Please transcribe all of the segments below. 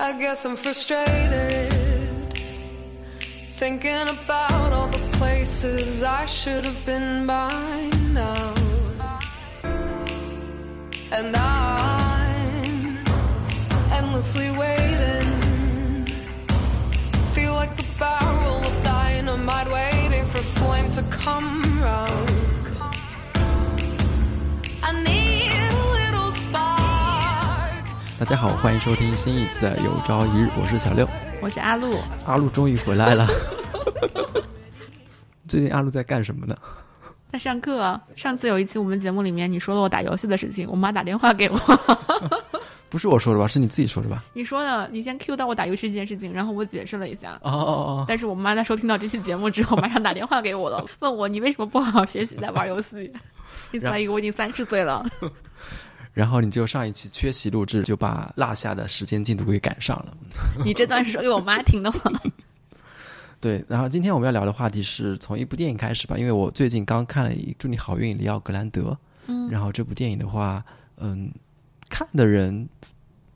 I guess I'm frustrated. Thinking about all the places I should have been by now. And I'm endlessly waiting. Feel like the barrel of dynamite waiting for flame to come round. I need 大家好，欢迎收听新一期的《有朝一日》，我是小六。我是阿露，阿露终于回来了。最近阿露在干什么呢？在上课啊。上次有一期我们节目里面，你说了我打游戏的事情，我妈打电话给我，不是我说的吧？是你自己说的吧？你说的，你先 Q 到我打游戏这件事情，然后我解释了一下。哦哦哦，但是我妈在收听到这期节目之后，马上打电话给我了，问我你为什么不好好学习，在玩游戏？你猜一个，我已经三十岁了。然后你就上一期缺席录制，就把落下的时间进度给赶上了。你这段是说给我妈听的吗？对，然后今天我们要聊的话题是从一部电影开始吧，因为我最近刚看了一《祝你好运》里奥格兰德，嗯然后这部电影的话，嗯，看的人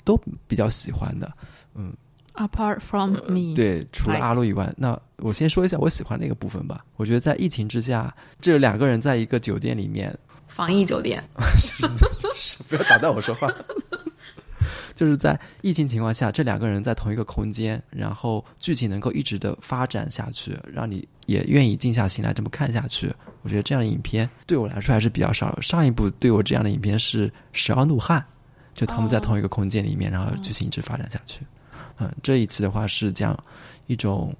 都比较喜欢的，嗯，Apart from me，，对，除了阿路以外，那我先说一下我喜欢的一个部分吧。我觉得在疫情之下，这两个人在一个酒店里面，防疫酒店，不要打断我说话。就是在疫情情况下，这两个人在同一个空间，然后剧情能够一直的发展下去，让你也愿意静下心来这么看下去。我觉得这样的影片对我来说还是比较少。上一部对我这样的影片是《十二怒汉》，就他们在同一个空间里面，然后剧情一直发展下去。嗯，这一期的话是讲一种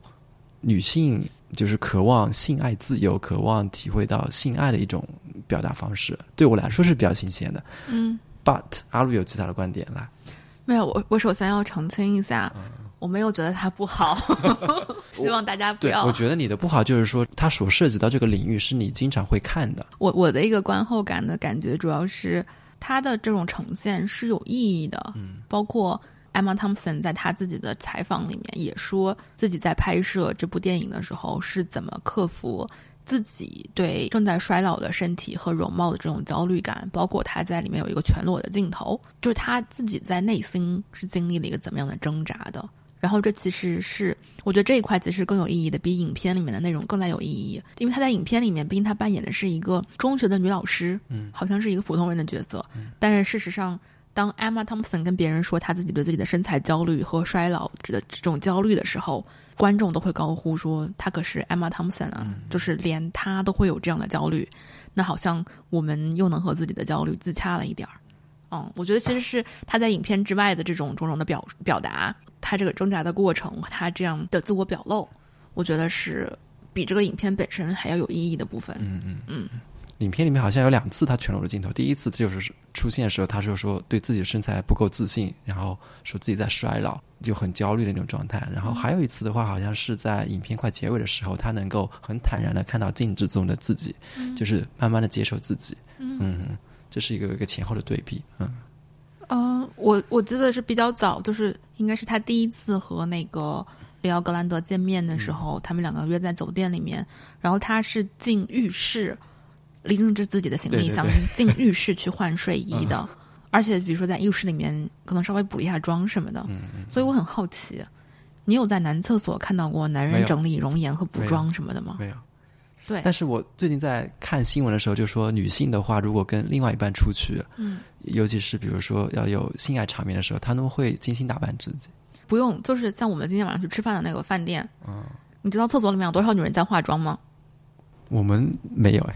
女性就是渴望性爱自由、渴望体会到性爱的一种表达方式，对我来说是比较新鲜的。嗯，But 阿鲁有其他的观点啦，没有，我我首先要澄清一下，嗯我没有觉得它不好，希望大家不对，要。我觉得你的不好就是说，它所涉及到这个领域是你经常会看的。我我的一个观后感的感觉，主要是它的这种呈现是有意义的，嗯，包括 Emma Thompson 在他自己的采访里面也说，自己在拍摄这部电影的时候是怎么克服自己对正在衰老的身体和容貌的这种焦虑感，包括他在里面有一个全裸的镜头，就是他自己在内心是经历了一个怎么样的挣扎的。然后这其实是我觉得这一块其实更有意义的，比影片里面的内容更加有意义，因为他在影片里面，毕竟他扮演的是一个中学的女老师，嗯，好像是一个普通人的角色，但是事实上，当 Emma Thompson 跟别人说她自己对自己的身材焦虑和衰老的这种焦虑的时候，观众都会高呼说她可是 Emma Thompson 啊，就是连她都会有这样的焦虑，那好像我们又能和自己的焦虑自洽了一点儿。嗯，我觉得其实是她在影片之外的这种种种的表表达，她这个挣扎的过程，她这样的自我表露，我觉得是比这个影片本身还要有意义的部分。嗯嗯嗯。影片里面好像有两次他全裸的镜头，第一次就是出现的时候，他就说对自己的身材不够自信，然后说自己在衰老，就很焦虑的那种状态。然后还有一次的话，好像是在影片快结尾的时候，他能够很坦然的看到镜子中的自己，就是慢慢的接受自己。嗯，这是一个一个前后的对比。嗯嗯、我我记得是比较早，就是应该是他第一次和那个里奥格兰德见面的时候，他们两个约在酒店里面，然后他是进浴室，拎着自己的行李箱进浴室去换睡衣的，而且比如说在浴室里面可能稍微补一下妆什么的，所以我很好奇，你有在男厕所看到过男人整理容颜和补妆什么的吗？没有。对，但是我最近在看新闻的时候，就说女性的话，如果跟另外一半出去，嗯，尤其是比如说要有性爱场面的时候，他们会精心打扮自己。不用，就是像我们今天晚上去吃饭的那个饭店，嗯，你知道厕所里面有多少女人在化妆吗？我们没有哎，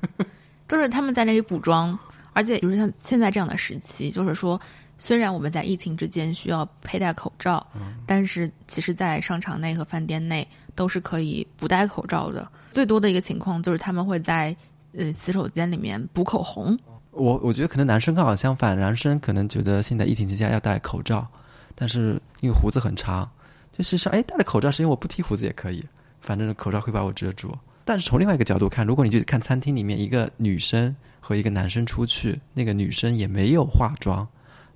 就是他们在那里补妆，而且比如像现在这样的时期，就是说，虽然我们在疫情之间需要佩戴口罩，但是其实，在商场内和饭店内都是可以不戴口罩的。最多的一个情况就是他们会在呃洗手间里面补口红，我我觉得可能男生刚好相反，男生可能觉得现在疫情之下要戴口罩，但是因为胡子很长，就是说哎戴了口罩是因为我不剃胡子也可以，反正口罩会把我遮住。但是从另外一个角度看，如果你去看餐厅里面一个女生和一个男生出去，那个女生也没有化妆，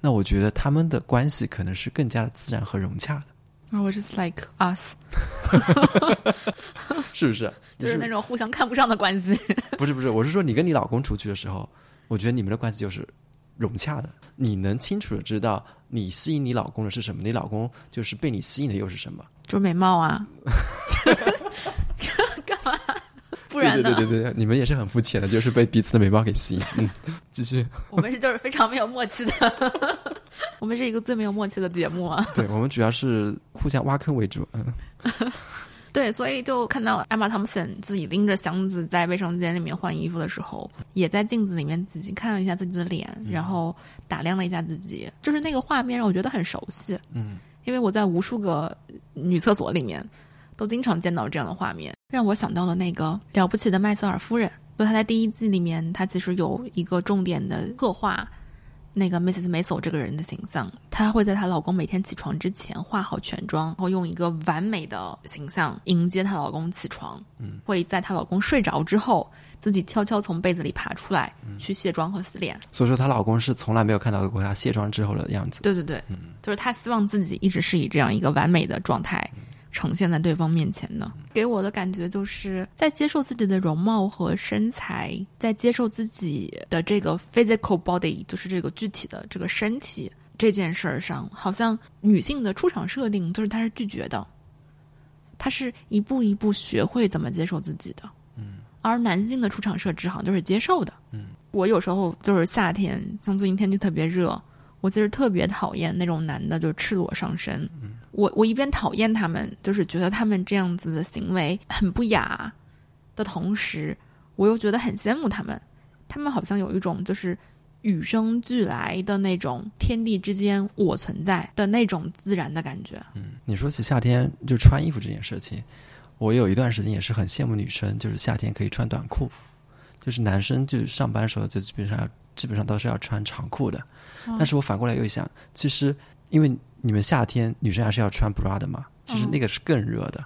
那我觉得他们的关系可能是更加的自然和融洽的，然后 just like us，是不是？就是那种互相看不上的关系。不是不是，我是说你跟你老公出去的时候，我觉得你们的关系就是融洽的。你能清楚的知道你吸引你老公的是什么，你老公就是被你吸引的又是什么。就是美貌啊？不然呢？对对对对对，你们也是很肤浅的，就是被彼此的美貌给吸引。嗯，继续。我们是就是非常没有默契的，我们是一个最没有默契的节目啊。对我们主要是互相挖坑为主。嗯，对，所以就看到艾玛汤姆森自己拎着箱子在卫生间里面换衣服的时候，也在镜子里面仔细看了一下自己的脸，然后打量了一下自己，就是那个画面让我觉得很熟悉。嗯。因为我在无数个女厕所里面，都经常见到这样的画面，让我想到了那个了不起的麦瑟尔夫人。就她在第一季里面，她其实有一个重点的刻画，那个 Mrs. Maisel 这个人的形象。她会在她老公每天起床之前化好全妆，然后用一个完美的形象迎接她老公起床。嗯，会在她老公睡着之后。自己悄悄从被子里爬出来，去卸妆和洗脸。所以说，她老公是从来没有看到过她卸妆之后的样子。对对对，就是她希望自己一直是以这样一个完美的状态呈现在对方面前的。给我的感觉就是在接受自己的容貌和身材，在接受自己的这个 physical body，就是这个具体的这个身体这件事儿上，好像女性的出场设定就是她是拒绝的，她是一步一步学会怎么接受自己的。嗯而男性的出场设置好像就是接受的。嗯，我有时候就是夏天，像最近天气特别热，我其实特别讨厌那种男的就赤裸上身。嗯，我我一边讨厌他们，就是觉得他们这样子的行为很不雅的同时，我又觉得很羡慕他们。他们好像有一种就是与生俱来的那种天地之间我存在的那种自然的感觉。嗯，你说起夏天就穿衣服这件事情。我有一段时间也是很羡慕女生，就是夏天可以穿短裤，就是男生就上班的时候就基本上基本上都是要穿长裤的。但是我反过来又想，其实因为你们夏天女生还是要穿 bra 的嘛，其实那个是更热的。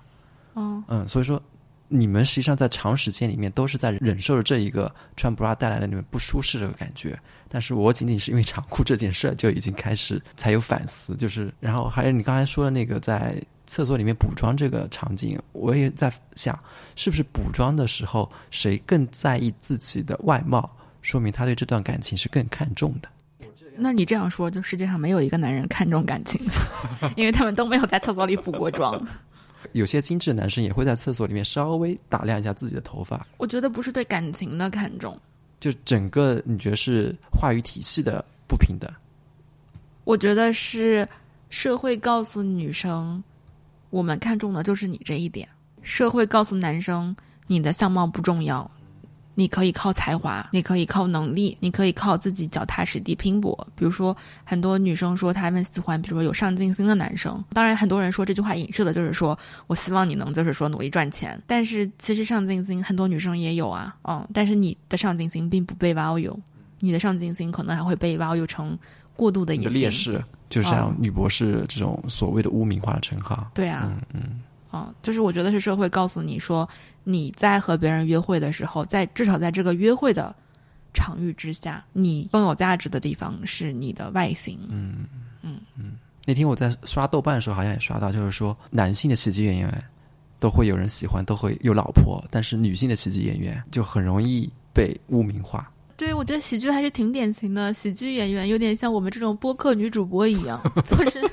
嗯嗯，所以说你们实际上在长时间里面都是在忍受着这一个穿 bra 带来的你们不舒适这个感觉。但是我仅仅是因为长裤这件事就已经开始才有反思，就是然后还有你刚才说的那个在。厕所里面补妆这个场景，我也在想，是不是补妆的时候谁更在意自己的外貌，说明他对这段感情是更看重的。那你这样说，就世界上没有一个男人看重感情，因为他们都没有在厕所里补过妆。有些精致男生也会在厕所里面稍微打量一下自己的头发。我觉得不是对感情的看重，就整个你觉得是话语体系的不平等？我觉得是社会告诉女生。我们看重的就是你这一点。社会告诉男生，你的相貌不重要，你可以靠才华，你可以靠能力，你可以靠自己脚踏实地拼搏。比如说，很多女生说她们喜欢，比如说有上进心的男生。当然，很多人说这句话影射的就是说我希望你能就是说努力赚钱。但是其实上进心很多女生也有啊，嗯，但是你的上进心并不被 value，你的上进心可能还会被 value 成过度的野劣势。就像女博士这种所谓的污名化的称号，对啊，嗯嗯，啊，就是我觉得是社会告诉你说，你在和别人约会的时候，在至少在这个约会的场域之下，你更有价值的地方是你的外形。嗯嗯嗯。那天我在刷豆瓣的时候，好像也刷到，就是说男性的喜剧演员都会有人喜欢，都会有老婆，但是女性的喜剧演员就很容易被污名化。对，我觉得喜剧还是挺典型的。喜剧演员有点像我们这种播客女主播一样，就是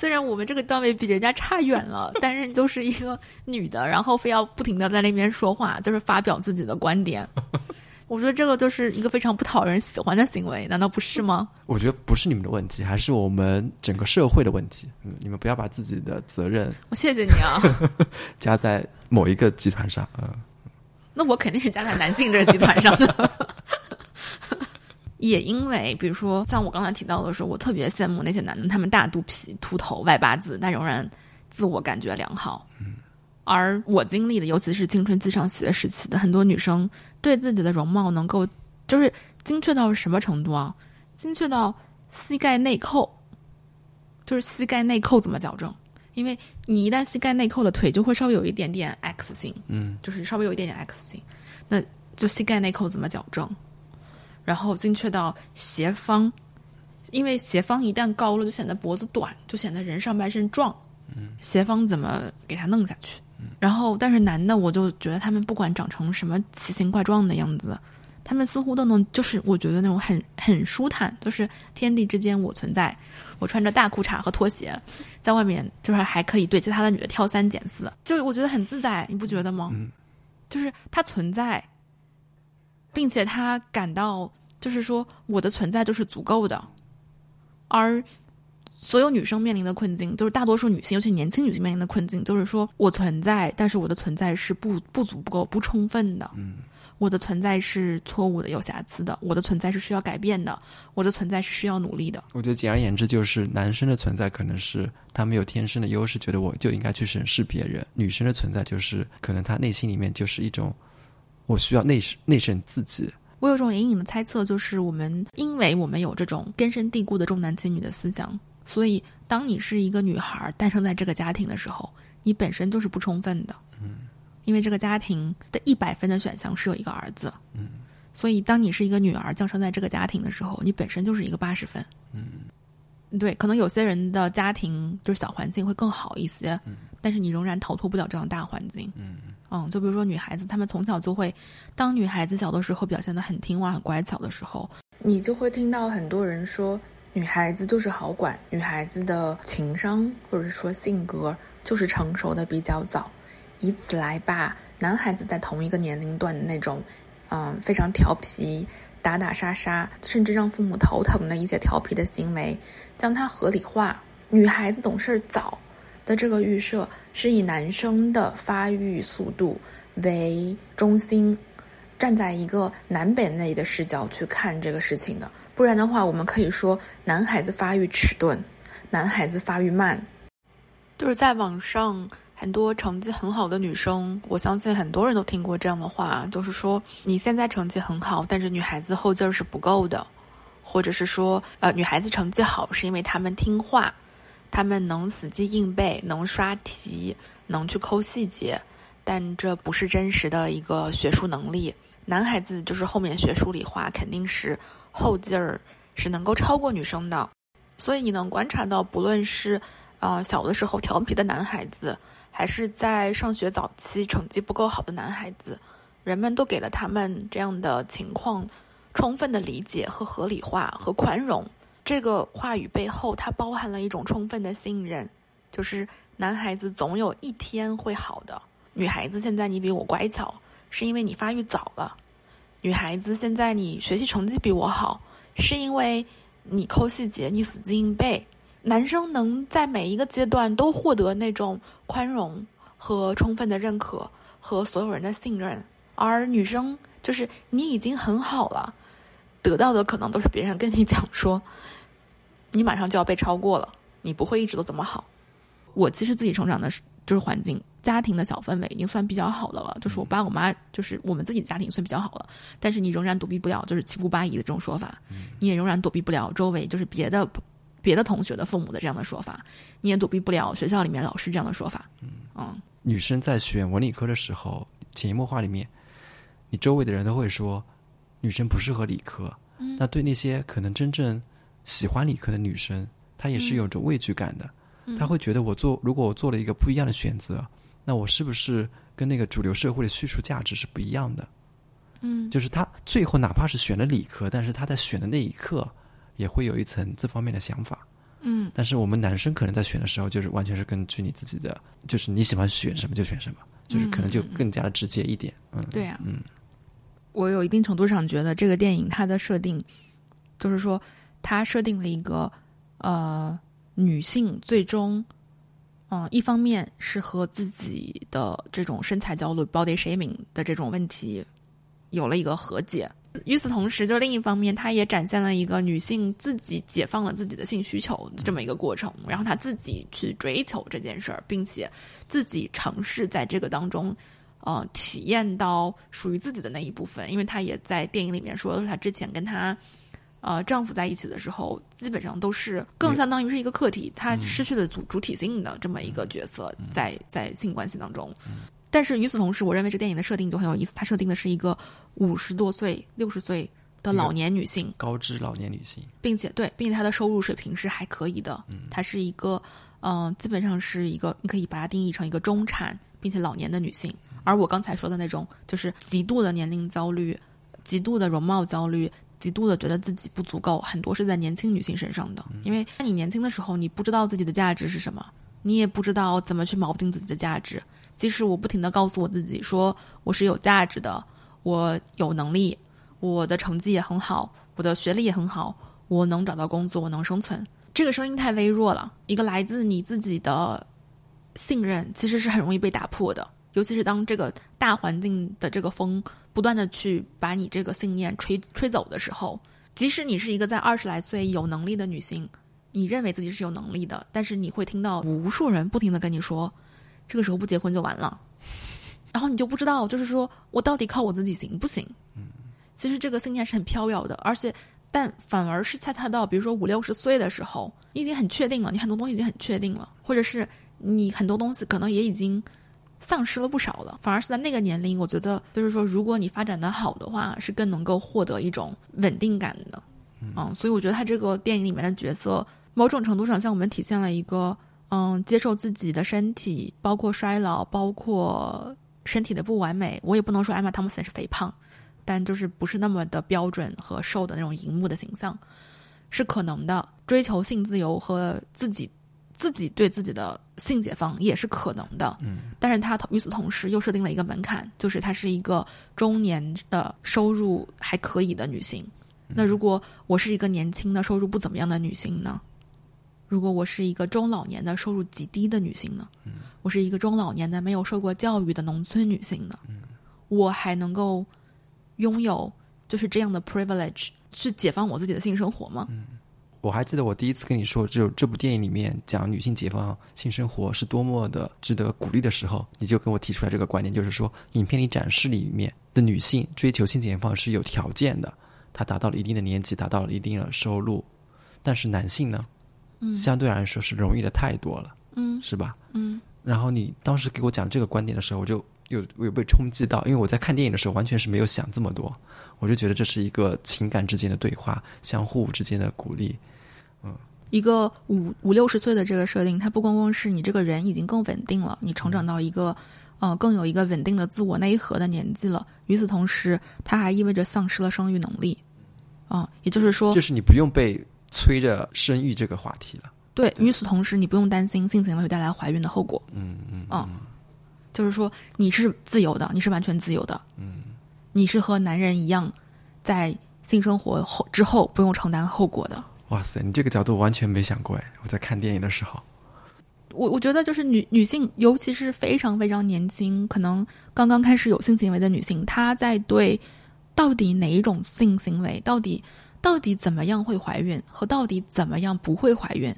虽然我们这个段位比人家差远了，但是你就是一个女的，然后非要不停的在那边说话，就是发表自己的观点。我觉得这个就是一个非常不讨人喜欢的行为，难道不是吗？我觉得不是你们的问题，还是我们整个社会的问题。嗯，你们不要把自己的责任，我谢谢你啊，加在某一个集团上，嗯。那我肯定是加在男性这个集团上的，也因为，比如说像我刚才提到的时候，我特别羡慕那些男的，他们大肚皮、秃头、外八字，但仍然自我感觉良好。嗯，而我经历的，尤其是青春期上学时期的很多女生，对自己的容貌能够就是精确到什么程度啊？精确到膝盖内扣，就是膝盖内扣怎么矫正？因为你一旦膝盖内扣了腿就会稍微有一点点 X 型，嗯，就是稍微有一点点 X 型，那就膝盖内扣怎么矫正？然后精确到斜方，因为斜方一旦高了就显得脖子短，就显得人上半身壮，嗯，斜方怎么给它弄下去？然后但是男的我就觉得他们不管长成什么奇形怪状的样子，他们似乎都能，就是我觉得那种很很舒坦，就是天地之间我存在，我穿着大裤衩和拖鞋，在外面就是还可以对其他的女的挑三拣四，就我觉得很自在，你不觉得吗？嗯，就是他存在，并且他感到就是说我的存在就是足够的，而所有女生面临的困境，就是大多数女性，尤其年轻女性面临的困境，就是说我存在，但是我的存在是不不足、不够、不充分的。嗯，我的存在是错误的、有瑕疵的，我的存在是需要改变的，我的存在是需要努力的。我觉得简而言之就是，男生的存在可能是他们有天生的优势，觉得我就应该去审视别人；女生的存在就是可能他内心里面就是一种我需要内审内审自己。我有种隐隐的猜测，就是我们因为我们有这种根深蒂固的重男轻女的思想，所以当你是一个女孩诞生在这个家庭的时候，你本身就是不充分的。嗯，因为这个家庭的一百分的选项是有一个儿子。嗯，所以当你是一个女儿降生在这个家庭的时候，你本身就是一个八十分。嗯，对，可能有些人的家庭就是小环境会更好一些，嗯但是你仍然逃脱不了这样大环境。嗯嗯，就比如说女孩子，她们从小就会，当女孩子小的时候表现得很听话、很乖巧的时候，你就会听到很多人说，女孩子就是好管，女孩子的情商或者说性格就是成熟的比较早，以此来把男孩子在同一个年龄段的那种，嗯，非常调皮、打打杀杀，甚至让父母头疼的一些调皮的行为，将它合理化。女孩子懂事早。的这个预设是以男生的发育速度为中心，站在一个南北内的视角去看这个事情的。不然的话，我们可以说男孩子发育迟钝，男孩子发育慢。就是在网上很多成绩很好的女生，我相信很多人都听过这样的话，就是说你现在成绩很好，但是女孩子后劲儿是不够的，或者是说，呃，女孩子成绩好是因为她们听话。他们能死记硬背，能刷题，能去抠细节，但这不是真实的一个学术能力。男孩子就是后面学数理化，肯定是后劲儿是能够超过女生的。所以你能观察到，不论是啊、小的时候调皮的男孩子，还是在上学早期成绩不够好的男孩子，人们都给了他们这样的情况充分的理解和合理化和宽容。这个话语背后，它包含了一种充分的信任，就是男孩子总有一天会好的。女孩子现在你比我乖巧，是因为你发育早了；女孩子现在你学习成绩比我好，是因为你抠细节，你死记硬背。男生能在每一个阶段都获得那种宽容和充分的认可和所有人的信任，而女生就是你已经很好了，得到的可能都是别人跟你讲说。你马上就要被超过了，你不会一直都这么好。我其实自己成长的就是环境、家庭的小氛围已经算比较好的了，就是我爸我妈，就是我们自己的家庭算比较好了。但是你仍然躲避不了就是七姑八姨的这种说法，你也仍然躲避不了周围就是别的别的同学的父母的这样的说法，你也躲避不了学校里面老师这样的说法。嗯，女生在选文理科的时候，潜移默化里面，你周围的人都会说女生不适合理科。嗯、那对那些可能真正喜欢理科的女生，她也是有种畏惧感的。嗯、她会觉得，我做如果我做了一个不一样的选择，那我是不是跟那个主流社会的叙述价值是不一样的？嗯，就是她最后哪怕是选了理科，但是她在选的那一刻，也会有一层这方面的想法。嗯，但是我们男生可能在选的时候，就是完全是根据你自己的，就是你喜欢选什么就选什么，就是可能就更加的直接一点。嗯，对呀、啊，嗯，我有一定程度上觉得这个电影它的设定，就是说。它设定了一个，呃，女性最终，嗯、一方面是和自己的这种身材焦虑 （body shaming） 的这种问题有了一个和解。与此同时，就另一方面，它也展现了一个女性自己解放了自己的性需求这么一个过程，然后她自己去追求这件事儿，并且自己尝试在这个当中，呃，体验到属于自己的那一部分。因为她也在电影里面说，她之前跟她。呃，丈夫在一起的时候，基本上都是更相当于是一个客体，她失去了主主体性的这么一个角色，在在性关系当中。但是与此同时，我认为这电影的设定就很有意思，它设定的是一个五十多岁、六十岁的老年女性，高知老年女性，并且对，并且她的收入水平是还可以的，她是一个嗯、呃，基本上是一个你可以把它定义成一个中产并且老年的女性。而我刚才说的那种，就是极度的年龄焦虑。极度的容貌焦虑，极度的觉得自己不足够，很多是在年轻女性身上的。因为在你年轻的时候，你不知道自己的价值是什么，你也不知道怎么去锚定自己的价值。即使我不停的告诉我自己说我是有价值的，我有能力，我的成绩也很好，我的学历也很好，我能找到工作，我能生存。这个声音太微弱了，一个来自你自己的信任其实是很容易被打破的，尤其是当这个大环境的这个风不断的去把你这个信念吹吹走的时候，即使你是一个在二十来岁有能力的女性，你认为自己是有能力的，但是你会听到无数人不停的跟你说，这个时候不结婚就完了，然后你就不知道，就是说我到底靠我自己行不行？嗯，其实这个信念是很飘摇的，而且。但反而是恰恰到，比如说五六十岁的时候，你已经很确定了，你很多东西已经很确定了，或者是你很多东西可能也已经丧失了不少了。反而是在那个年龄，我觉得就是说，如果你发展的好的话，是更能够获得一种稳定感的。嗯，所以我觉得他这个电影里面的角色，某种程度上向我们体现了一个，嗯，接受自己的身体，包括衰老，包括身体的不完美。我也不能说艾玛汤姆森是肥胖。但就是不是那么的标准和瘦的那种荧幕的形象，是可能的。追求性自由和自己自己对自己的性解放也是可能的。嗯，但是他与此同时又设定了一个门槛，就是她是一个中年的收入还可以的女性。那如果我是一个年轻的收入不怎么样的女性呢？如果我是一个中老年的收入极低的女性呢？嗯，我是一个中老年的没有受过教育的农村女性呢？嗯，我还能够。拥有就是这样的 privilege 去解放我自己的性生活吗？嗯，我还记得我第一次跟你说，就这部电影里面讲女性解放性生活是多么的值得鼓励的时候，你就跟我提出来这个观点，就是说，影片里展示里面的女性追求性解放是有条件的，她达到了一定的年纪，达到了一定的收入，但是男性呢，嗯，相对来说是容易的太多了，嗯，是吧？嗯，然后你当时给我讲这个观点的时候，我就。有有被冲击到，因为我在看电影的时候完全是没有想这么多，我就觉得这是一个情感之间的对话，相互之间的鼓励。嗯，一个五五六十岁的这个设定，它不光光是你这个人已经更稳定了，你成长到一个呃更有一个稳定的自我内核的年纪了。与此同时，它还意味着丧失了生育能力。啊，也就是说，就是你不用被催着生育这个话题了。对，与此同时，你不用担心性行为会带来怀孕的后果。嗯嗯嗯。就是说，你是自由的，你是完全自由的。嗯，你是和男人一样，在性生活后之后不用承担后果的。哇塞，你这个角度完全没想过哎！我在看电影的时候，我我觉得就是女女性，尤其是非常非常年轻，可能刚刚开始有性行为的女性，她在对到底哪一种性行为，到底到底怎么样会怀孕，和到底怎么样不会怀孕，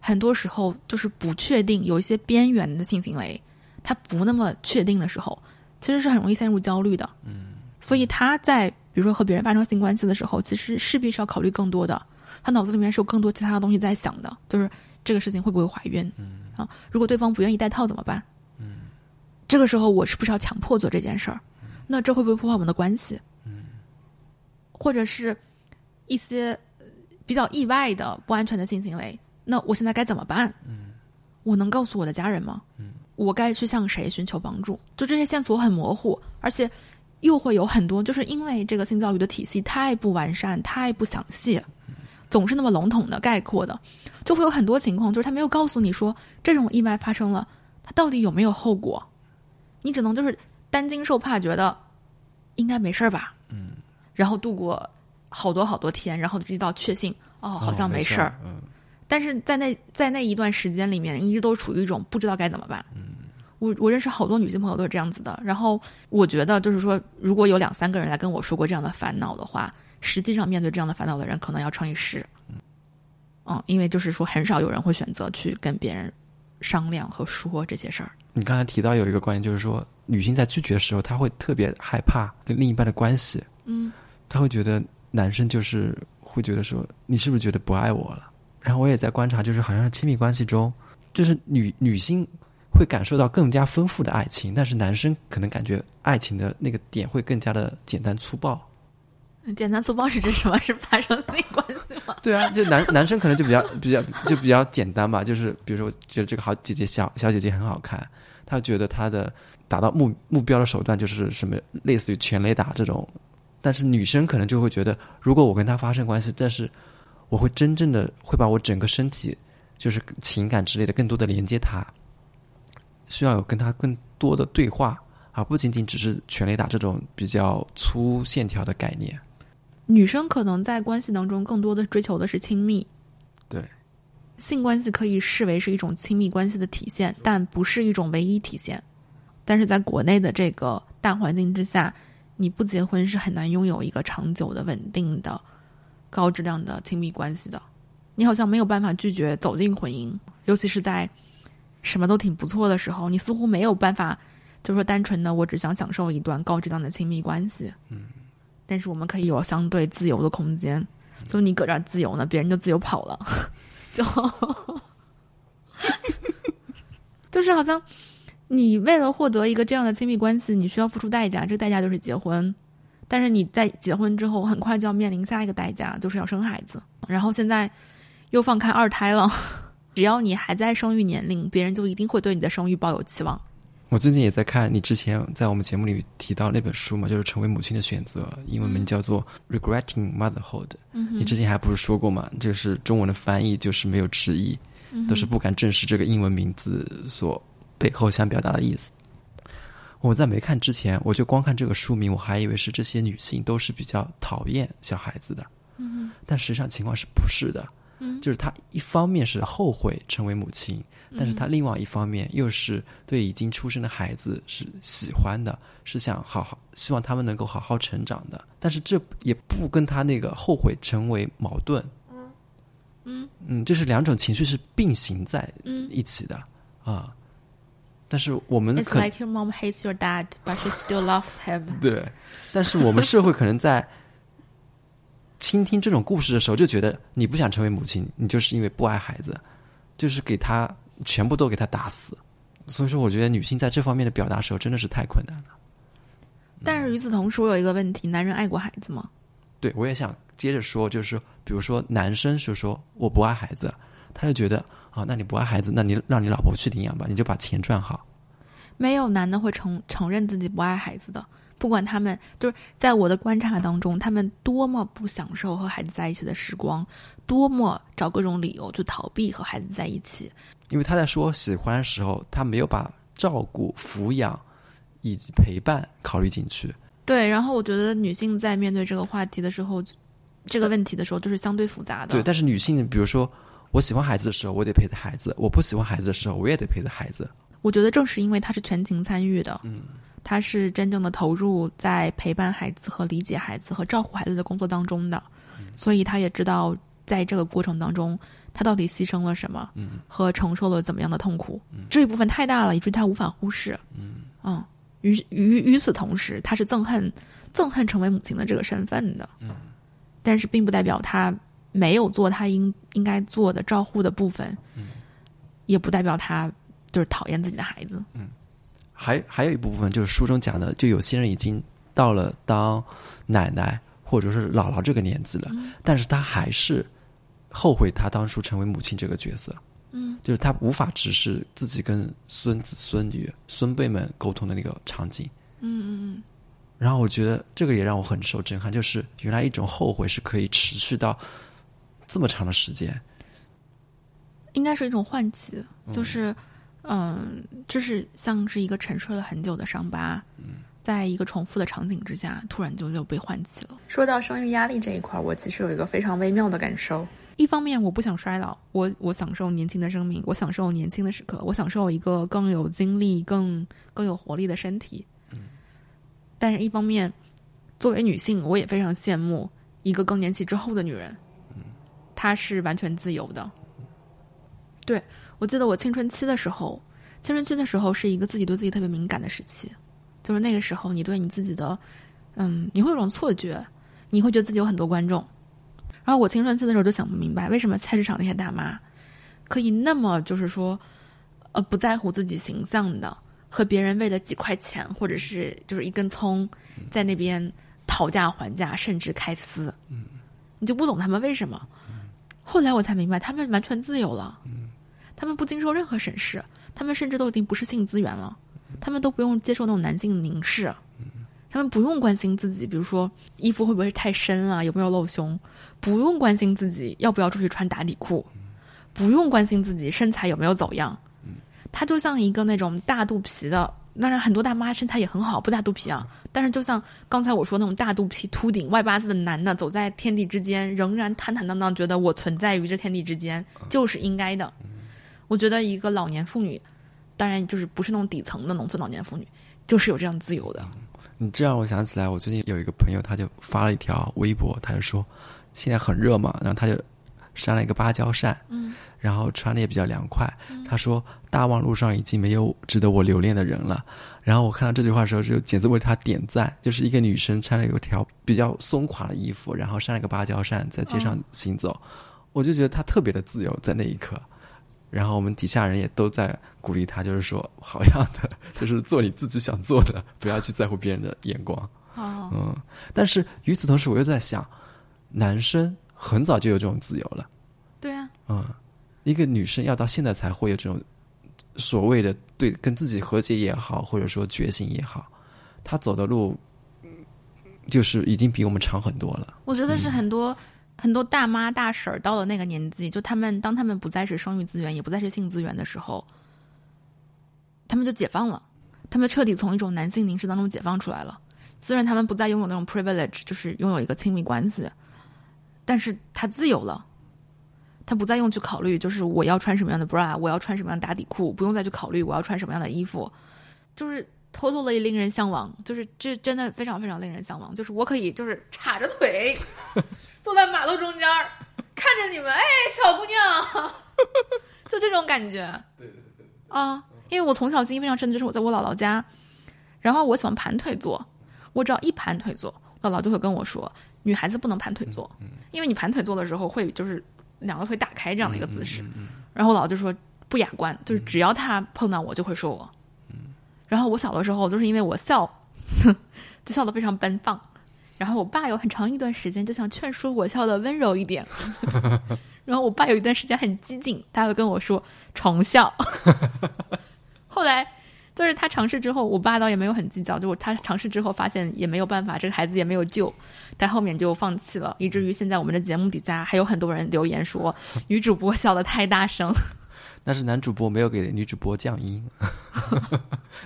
很多时候就是不确定，有一些边缘的性行为。他不那么确定的时候，其实是很容易陷入焦虑的。嗯，所以他在比如说和别人发生性关系的时候，其实势必是要考虑更多的。他脑子里面是有更多其他的东西在想的，就是这个事情会不会怀孕？嗯啊，如果对方不愿意戴套怎么办？嗯，这个时候我是不是要强迫做这件事儿？那这会不会破坏我们的关系？嗯，或者是一些比较意外的不安全的性行为，那我现在该怎么办？嗯，我能告诉我的家人吗？嗯。我该去向谁寻求帮助？就这些线索很模糊，而且又会有很多，就是因为这个性教育的体系太不完善、太不详细，总是那么笼统的、概括的，就会有很多情况，就是他没有告诉你说这种意外发生了，他到底有没有后果？你只能就是担惊受怕，觉得应该没事儿吧？嗯，然后度过好多好多天，然后直到确信哦，好像没事儿。嗯。但是在那在那一段时间里面，一直都处于一种不知道该怎么办。嗯，我我认识好多女性朋友都是这样子的。然后我觉得就是说，如果有两三个人来跟我说过这样的烦恼的话，实际上面对这样的烦恼的人可能要乘以十。嗯，嗯，因为就是说，很少有人会选择去跟别人商量和说这些事儿。你刚才提到有一个观点，就是说，女性在拒绝的时候，她会特别害怕跟另一半的关系。嗯，她会觉得男生就是会觉得说，你是不是觉得不爱我了？然后我也在观察，就是好像是亲密关系中，就是女女性会感受到更加丰富的爱情，但是男生可能感觉爱情的那个点会更加的简单粗暴。简单粗暴是指什么？是发生性关系吗？对啊，就男男生可能就比较比较就比较简单吧，就是比如说觉得这个好姐姐小小姐姐很好看，他觉得他的达到目目标的手段就是什么，类似于全雷打这种但是女生可能就会觉得，如果我跟他发生关系，但是我会真正的会把我整个身体，就是情感之类的，更多的连接他，需要有跟他更多的对话，而不仅仅只是全雷打这种比较粗线条的概念。女生可能在关系当中更多的追求的是亲密，对，性关系可以视为是一种亲密关系的体现，但不是一种唯一体现。但是在国内的这个大环境之下。你不结婚是很难拥有一个长久的、稳定的、高质量的亲密关系的。你好像没有办法拒绝走进婚姻，尤其是在什么都挺不错的时候，你似乎没有办法，就说单纯的我只想享受一段高质量的亲密关系。嗯，但是我们可以有相对自由的空间，就你搁这儿自由呢，别人就自由跑了，就 就是好像。你为了获得一个这样的亲密关系，你需要付出代价，这代价就是结婚。但是你在结婚之后，很快就要面临下一个代价，就是要生孩子。然后现在又放开二胎了，只要你还在生育年龄，别人就一定会对你的生育抱有期望。我最近也在看你之前在我们节目里提到那本书嘛，就是《成为母亲的选择》，英文名叫做《Regretting Motherhood》。你之前还不是说过嘛？就是中文的翻译就是没有迟疑，都是不敢正视这个英文名字所。背后想表达的意思，我在没看之前，我就光看这个书名，我还以为是这些女性都是比较讨厌小孩子的，嗯，但实际上情况是不是的？嗯，就是她一方面是后悔成为母亲，但是他另外一方面又是对已经出生的孩子是喜欢的，是想好好希望他们能够好好成长的，但是这也不跟他那个后悔成为矛盾，嗯。嗯。嗯，就是两种情绪是并行在一起的啊。但是我们，It's like your mom hates your dad, but she still loves him。对，但是我们社会可能在倾听这种故事的时候，就觉得你不想成为母亲，你就是因为不爱孩子，就是给他全部都给他打死。所以说，我觉得女性在这方面的表达时候真的是太困难了。但是与此同时，我有一个问题：男人爱过孩子吗？对，我也想接着说，就是比如说男生是说我不爱孩子，他就觉得。啊，那你不爱孩子，那你让你老婆去领养吧，你就把钱赚好。没有男的会承承认自己不爱孩子的，不管他们就是在我的观察当中，他们多么不享受和孩子在一起的时光，多么找各种理由去逃避和孩子在一起。因为他在说喜欢的时候，他没有把照顾、抚养以及陪伴考虑进去。对，然后我觉得女性在面对这个话题的时候，这个问题的时候，就是相对复杂的。对，但是女性，比如说。我喜欢孩子的时候，我得陪着孩子；我不喜欢孩子的时候，我也得陪着孩子。我觉得正是因为他是全情参与的，嗯，他是真正的投入在陪伴孩子和理解孩子和照顾孩子的工作当中的，所以他也知道在这个过程当中，他到底牺牲了什么，嗯，和承受了怎么样的痛苦，这一部分太大了，以至于他无法忽视，嗯嗯。与与与此同时，他是憎恨憎恨成为母亲的这个身份的，嗯，但是并不代表他。没有做他应应该做的照护的部分，嗯，也不代表他就是讨厌自己的孩子。嗯，还还有一部分就是书中讲的，就有些人已经到了当奶奶或者是姥姥这个年纪了，但是他还是后悔他当初成为母亲这个角色。嗯，就是他无法直视自己跟孙子孙女孙辈们沟通的那个场景。嗯嗯嗯。然后我觉得这个也让我很受震撼，就是原来一种后悔是可以持续到。这么长的时间，应该是一种唤起，就是，嗯，就是像是一个沉睡了很久的伤疤，在一个重复的场景之下，突然就又被唤起了。说到生育压力这一块，我其实有一个非常微妙的感受。一方面，我不想衰老，我我享受年轻的生命，我享受年轻的时刻，我享受一个更有精力、更更有活力的身体。但是，一方面，作为女性，我也非常羡慕一个更年期之后的女人。她是完全自由的。对我记得我青春期的时候，青春期的时候是一个自己对自己特别敏感的时期，就是那个时候，你对你自己的，嗯，你会有种错觉，你会觉得自己有很多观众。然后我青春期的时候就想不明白，为什么菜市场那些大妈可以那么就是说，呃，不在乎自己形象的，和别人为了几块钱或者是就是一根葱，在那边讨价还价，甚至开撕。嗯，你就不懂他们为什么。后来我才明白，他们完全自由了，他们不经受任何审视，他们甚至都已经不是性资源了，他们都不用接受那种男性凝视，他们不用关心自己，比如说衣服会不会太深了，有没有露胸，不用关心自己要不要出去穿打底裤，不用关心自己身材有没有走样。他就像一个那种大肚皮的，当然很多大妈身材也很好，不大肚皮啊。但是就像刚才我说那种大肚皮、秃顶、外八字的男的，走在天地之间，仍然坦坦荡荡，觉得我存在于这天地之间就是应该的。我觉得一个老年妇女，当然就是不是那种底层的农村老年妇女，就是有这样自由的。你这让我想起来，我最近有一个朋友，他就发了一条微博，他就说现在很热嘛，然后他就扇了一个芭蕉扇，嗯，然后穿的也比较凉快。他说大望路上已经没有值得我留恋的人了。然后我看到这句话的时候，就简直为他点赞。就是一个女生穿了一条比较松垮的衣服，然后扇了个芭蕉扇，在街上行走，我就觉得她特别的自由，在那一刻。然后我们底下人也都在鼓励他，就是说好样的，就是做你自己想做的，不要去在乎别人的眼光。哦，嗯，但是与此同时，我又在想，男生很早就有这种自由了。对啊，嗯，一个女生要到现在才会有这种所谓的对跟自己和解也好，或者说觉醒也好，她走的路嗯就是已经比我们长很多了。我觉得是很多、很多大妈大婶儿到了那个年纪，就他们当他们不再是生育资源，也不再是性资源的时候，他们就解放了，他们彻底从一种男性凝视当中解放出来了。虽然他们不再拥有那种 privilege，就是拥有一个亲密关系，但是他自由了。他不再用去考虑，就是我要穿什么样的 bra，我要穿什么样的打底裤，不用再去考虑我要穿什么样的衣服，就是 totally 令人向往，就是这真的非常非常令人向往。就是我可以就是叉着腿坐在马路中间儿，看着你们，哎，小姑娘，就这种感觉。对对对。啊，因为我从小记忆非常深，就是我在我姥姥家，然后我喜欢盘腿坐，我只要一盘腿坐，姥姥就会跟我说，女孩子不能盘腿坐，因为你盘腿坐的时候会就是两个腿打开这样的一个姿势。然后我姥姥就说不雅观，就是只要她碰到我就会说我。然后我小的时候就是因为我笑，就笑得非常奔放。然后我爸有很长一段时间就想劝说我笑得温柔一点。然后我爸有一段时间很激进，他会跟我说重笑。后来就是他尝试之后，我爸倒也没有很计较，就他尝试之后发现也没有办法，这个孩子也没有救，但后面就放弃了，以至于现在我们的节目底下还有很多人留言说女主播笑得太大声。但是男主播没有给女主播降音，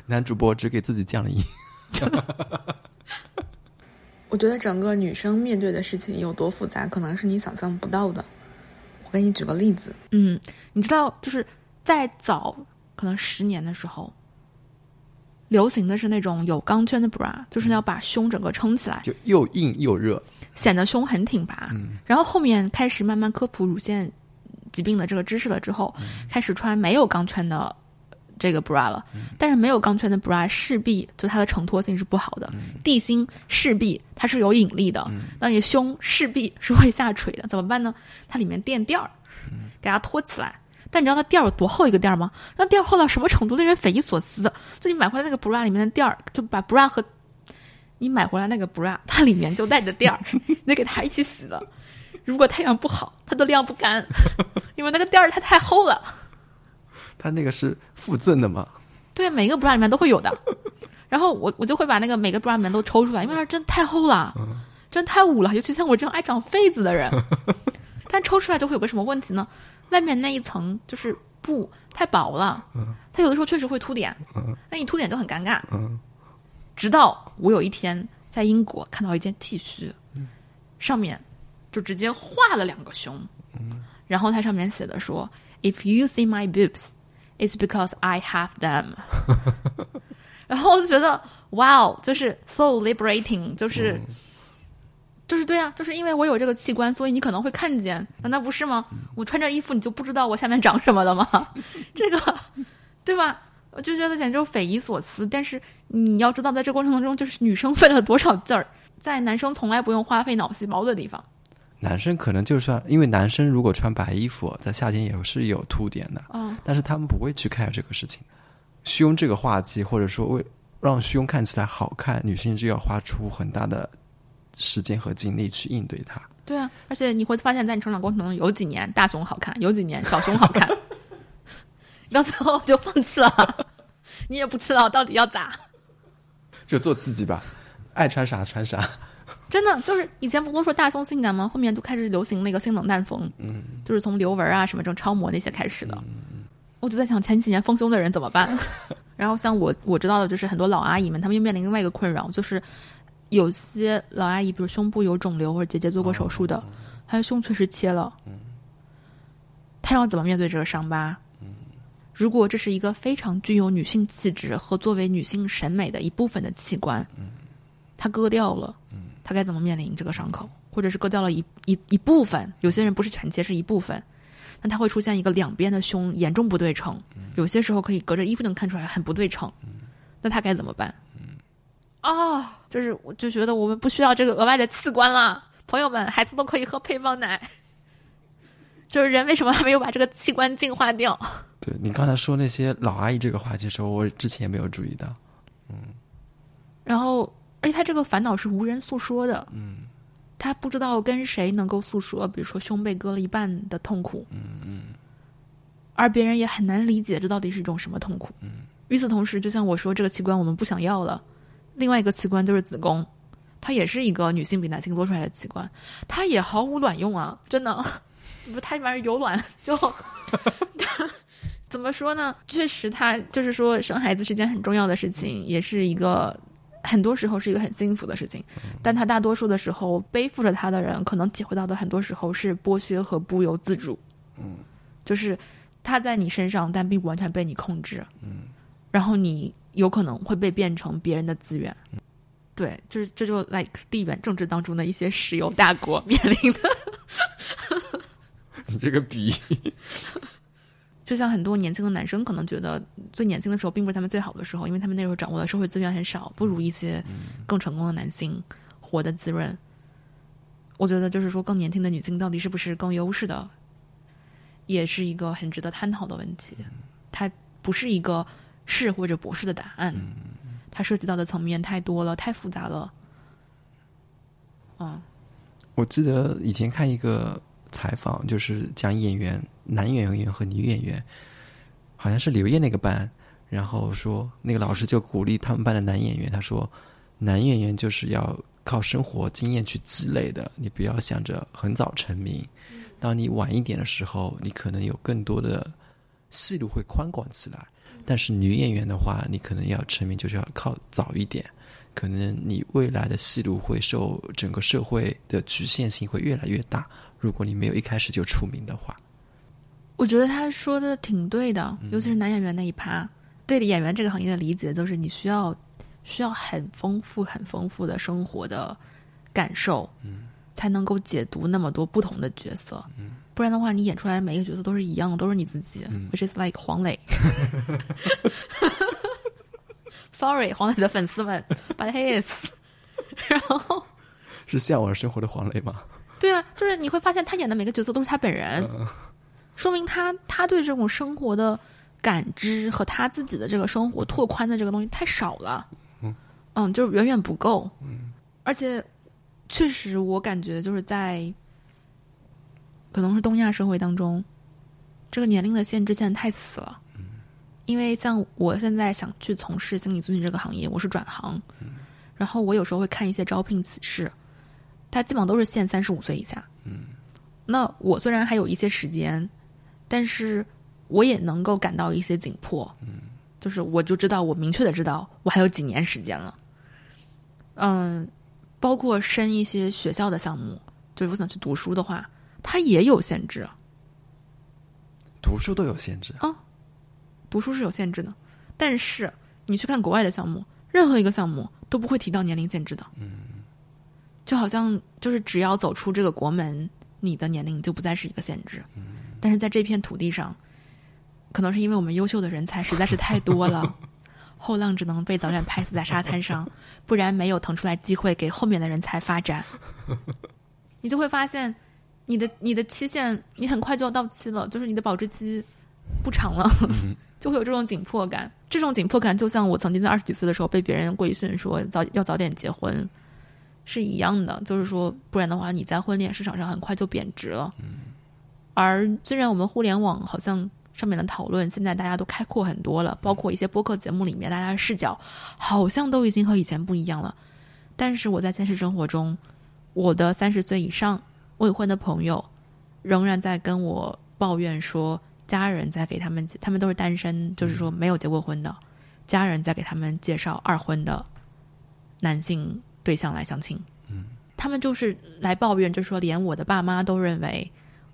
男主播只给自己降了音。我觉得整个女生面对的事情有多复杂，可能是你想象不到的。我给你举个例子，嗯，你知道，就是在早可能十年的时候，流行的是那种有钢圈的 bra，就是要把胸整个撑起来，就又硬又热，显得胸很挺拔。然后后面开始慢慢科普乳腺疾病的这个知识了之后，开始穿没有钢圈的这个 bra 了。但是没有钢圈的 bra 势必就它的承托性是不好的，地心势必它是有引力的，那你胸势必是会下垂的，怎么办呢？它里面垫垫儿，给它托起来。但你知道它垫儿有多厚一个垫儿吗？那垫儿厚到什么程度，令人匪夷所思。就你买回来那个 bra 里面的垫儿，就把 bra 和你买回来那个 bra，它里面就带着垫儿，你得给它一起洗的。如果太阳不好，它都晾不干，因为那个垫儿它太厚了。他那个是附赠的吗？对，每个 bra 里面都会有的。然后我我就会把那个每个 bra 里面都抽出来，因为它真的太厚了，真的太捂了。尤其像我这样爱长痱子的人，但抽出来就会有个什么问题呢？外面那一层就是布太薄了，它有的时候确实会凸点，那你凸点就很尴尬。直到我有一天在英国看到一件 T 恤，上面就直接画了两个胸，然后它上面写的说：“If you see my boobs, it's because I have them。”然后我就觉得，哇哦，就是 so liberating，就是。就是对啊，就是因为我有这个器官，所以你可能会看见，难道不是吗？我穿着衣服，你就不知道我下面长什么了吗？这个，对吧？我就觉得简直就匪夷所思。但是你要知道，在这过程当中，就是女生费了多少劲儿，在男生从来不用花费脑细胞的地方。男生可能就算，因为男生如果穿白衣服，在夏天也是有凸点的，嗯，但是他们不会去 care 这个事情。胸这个话题，或者说为让胸看起来好看，女性就要花出很大的。时间和精力去应对它。对啊，而且你会发现在你成长过程中，有几年大胸好看，有几年小胸好看，到最后就放弃了，你也不知道到底要咋。就做自己吧。爱穿啥穿啥。真的就是以前不都说大胸性感吗？后面就开始流行那个性冷淡风，嗯，就是从刘雯啊什么这种超模那些开始的。我就在想前几年丰胸的人怎么办？然后像我我知道的就是很多老阿姨们，她们又面临另外一个困扰，就是有些老阿姨，比如胸部有肿瘤或者姐姐做过手术的，她的胸确实切了，她要怎么面对这个伤疤？如果这是一个非常具有女性气质和作为女性审美的一部分的器官，她割掉了，她该怎么面临这个伤口？或者是割掉了一一一部分？有些人不是全切，是一部分。那他会出现一个两边的胸严重不对称，有些时候可以隔着衣服能看出来很不对称，那他该怎么办？哦，就是我就觉得我们不需要这个额外的器官了，朋友们，孩子都可以喝配方奶。就是人为什么还没有把这个器官进化掉？对你刚才说那些老阿姨这个话题的时候，我之前也没有注意到。嗯，然后而且他这个烦恼是无人诉说的。嗯。他不知道跟谁能够诉说，比如说胸被割了一半的痛苦，嗯嗯，而别人也很难理解这到底是一种什么痛苦。嗯，与此同时，就像我说，这个器官我们不想要了，另外一个器官就是子宫，它也是一个女性比男性多出来的器官，它也毫无卵用啊！真的，不，它玩意儿有卵就，怎么说呢？确实，它就是说生孩子是件很重要的事情，也是一个。很多时候是一个很幸福的事情，但他大多数的时候背负着他的人，可能体会到的很多时候是剥削和不由自主。嗯，就是他在你身上，但并不完全被你控制。嗯，然后你有可能会被变成别人的资源。对，就是这就 like 地缘政治当中的一些石油大国面临的。你这个比。就像很多年轻的男生可能觉得，最年轻的时候并不是他们最好的时候，因为他们那时候掌握的社会资源很少，不如一些更成功的男性活得滋润。我觉得，就是说，更年轻的女性到底是不是更优势的，也是一个很值得探讨的问题。它不是一个是或者不是的答案，它涉及到的层面太多了，太复杂了。嗯，我记得以前看一个。采访就是讲演员，男演员和女演员，好像是刘烨那个班，然后说那个老师就鼓励他们班的男演员，他说，男演员就是要靠生活经验去积累的，你不要想着很早成名，当你晚一点的时候，你可能有更多的戏路会宽广起来，但是女演员的话，你可能要成名就是要靠早一点。可能你未来的戏路会受整个社会的局限性会越来越大。如果你没有一开始就出名的话，我觉得他说的挺对的，尤其是男演员那一趴。对演员这个行业的理解，就是你需要需要很丰富、很丰富的生活的感受，嗯，才能够解读那么多不同的角色，嗯，不然的话，你演出来的每一个角色都是一样的，都是你自己，which is like 黄磊。Sorry，黄磊的粉丝们，But he is。然后是向往生活的黄磊吗？对啊，就是你会发现他演的每个角色都是他本人，说明他他对这种生活的感知和他自己的这个生活拓宽的这个东西太少了。嗯，嗯，就是远远不够。嗯，而且确实，我感觉就是在可能是东亚社会当中，这个年龄的限制现在太死了。因为像我现在想去从事心理咨询这个行业，我是转行，然后我有时候会看一些招聘启事，它基本上都是限三十五岁以下。嗯，那我虽然还有一些时间，但是我也能够感到一些紧迫。嗯，就是我就知道，我明确的知道，我还有几年时间了。嗯，包括申一些学校的项目，就是我想去读书的话，它也有限制。读书都有限制啊。读书是有限制的，但是你去看国外的项目，任何一个项目都不会提到年龄限制的。嗯，就好像就是只要走出这个国门，你的年龄就不再是一个限制。嗯，但是在这片土地上，可能是因为我们优秀的人才实在是太多了，后浪只能被早点拍死在沙滩上，不然没有腾出来机会给后面的人才发展。你就会发现，你的你的期限你很快就要到期了，就是你的保质期不长了。就会有这种紧迫感，这种紧迫感就像我曾经在二十几岁的时候被别人规训说早要早点结婚，是一样的。就是说，不然的话你在婚恋市场上很快就贬值了。而虽然我们互联网好像上面的讨论现在大家都开阔很多了，包括一些播客节目里面大家的视角好像都已经和以前不一样了，但是我在现实生活中，我的三十岁以上未婚的朋友仍然在跟我抱怨说，家人在给他们，他们都是单身，就是说没有结过婚的，家人在给他们介绍二婚的男性对象来相亲。嗯，他们就是来抱怨，就说连我的爸妈都认为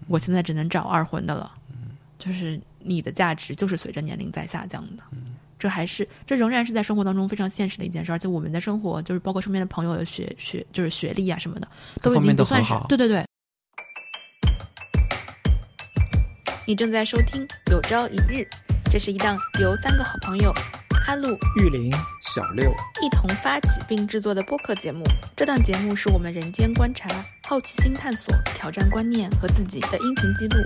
我现在只能找二婚的了。嗯，就是你的价值就是随着年龄在下降的。嗯。这还是这仍然是在生活当中非常现实的一件事，而且我们的生活就是包括身边的朋友的学学就是学历啊什么的，都已经不算是对对对。你正在收听《有朝一日》，这是一档由三个好朋友阿露、玉林、小六一同发起并制作的播客节目。这档节目是我们人间观察、好奇心探索、挑战观念和自己的音频记录。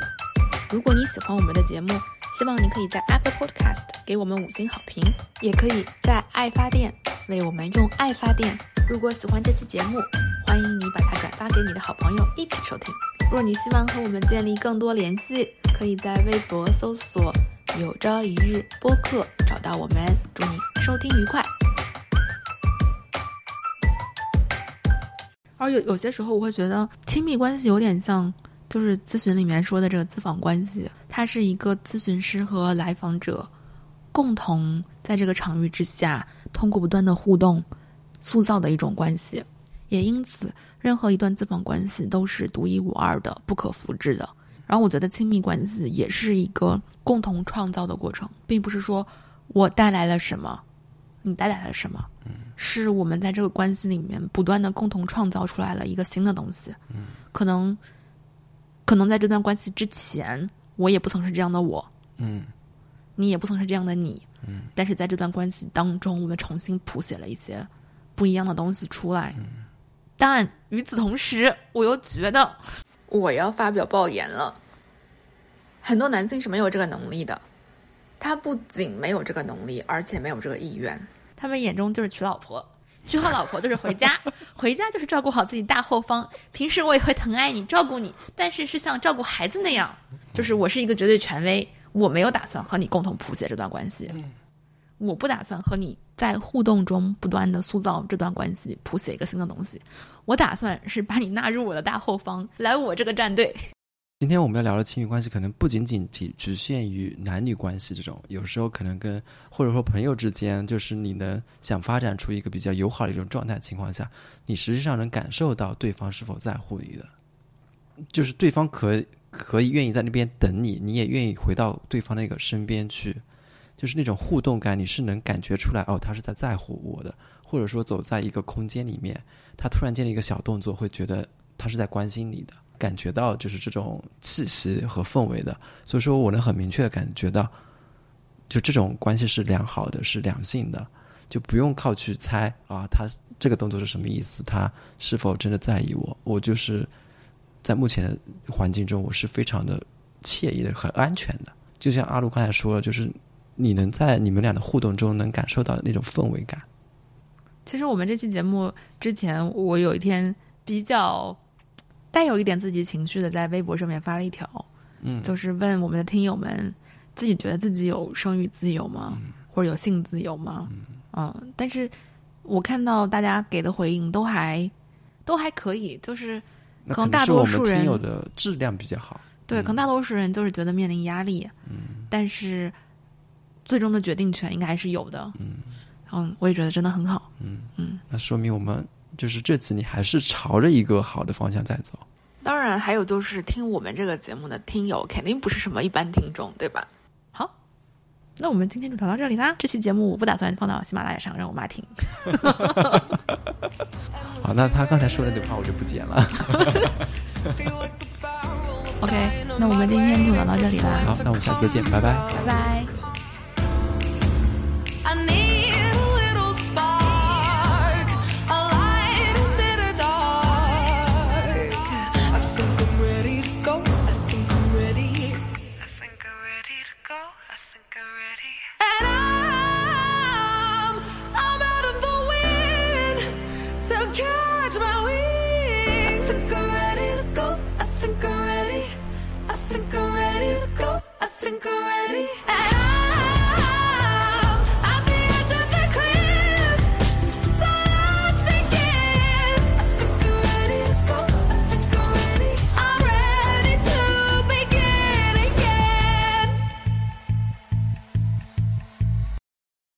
如果你喜欢我们的节目，希望你可以在 Apple Podcast 给我们五星好评，也可以在爱发电为我们用爱发电。如果喜欢这期节目，欢迎你把它转发给你的好朋友一起收听。若你希望和我们建立更多联系，可以在微博搜索“有朝一日播客”找到我们。祝你收听愉快。而有有些时候，我会觉得亲密关系有点像。就是咨询里面说的这个咨访关系，它是一个咨询师和来访者共同在这个场域之下，通过不断的互动塑造的一种关系。也因此，任何一段咨访关系都是独一无二的、不可复制的。然后，我觉得亲密关系也是一个共同创造的过程，并不是说我带来了什么，你带来了什么，是我们在这个关系里面不断的共同创造出来了一个新的东西。可能。可能在这段关系之前，我也不曾是这样的我，嗯，你也不曾是这样的你，嗯，但是在这段关系当中，我们重新谱写了一些不一样的东西出来。但与此同时，我又觉得我要发表爆言了。很多男性是没有这个能力的，他不仅没有这个能力，而且没有这个意愿。他们眼中就是娶老婆。娶好老婆就是回家，回家就是照顾好自己大后方。平时我也会疼爱你、照顾你，但是是像照顾孩子那样。就是我是一个绝对权威，我没有打算和你共同谱写这段关系。我不打算和你在互动中不断的塑造这段关系，谱写一个新的东西。我打算是把你纳入我的大后方，来我这个战队。今天我们要聊的亲密关系，可能不仅仅只局限于男女关系这种，有时候可能跟或者说朋友之间，就是你能想发展出一个比较友好的一种状态情况下，你实际上能感受到对方是否在乎你的，就是对方可可以愿意在那边等你，你也愿意回到对方那个身边去，就是那种互动感，你是能感觉出来哦，他是在在乎我的，或者说走在一个空间里面，他突然间的一个小动作，会觉得他是在关心你的。感觉到就是这种气息和氛围的，所以说我能很明确的感觉到，就这种关系是良好的，是良性的，就不用靠去猜啊，他这个动作是什么意思，他是否真的在意我？我就是在目前的环境中，我是非常的惬意的，很安全的。就像阿路刚才说了，就是你能在你们俩的互动中能感受到那种氛围感。其实我们这期节目之前，我有一天比较。带有一点自己情绪的，在微博上面发了一条，嗯，就是问我们的听友们，自己觉得自己有生育自由吗？或者有性自由吗？嗯，但是我看到大家给的回应都还都还可以，就是可能大多数人听友的质量比较好，对，可能大多数人就是觉得面临压力，嗯，但是最终的决定权应该还是有的，嗯，嗯，我也觉得真的很好，嗯嗯，那说明我们。就是这次你还是朝着一个好的方向在走。当然，还有就是听我们这个节目的听友肯定不是什么一般听众，对吧？好，那我们今天就聊到这里啦。这期节目我不打算放到喜马拉雅上让我妈听。好，那他刚才说的那话我就不剪了。OK，那我们今天就聊到这里啦。好，那我们下次再见，拜拜，拜拜。I made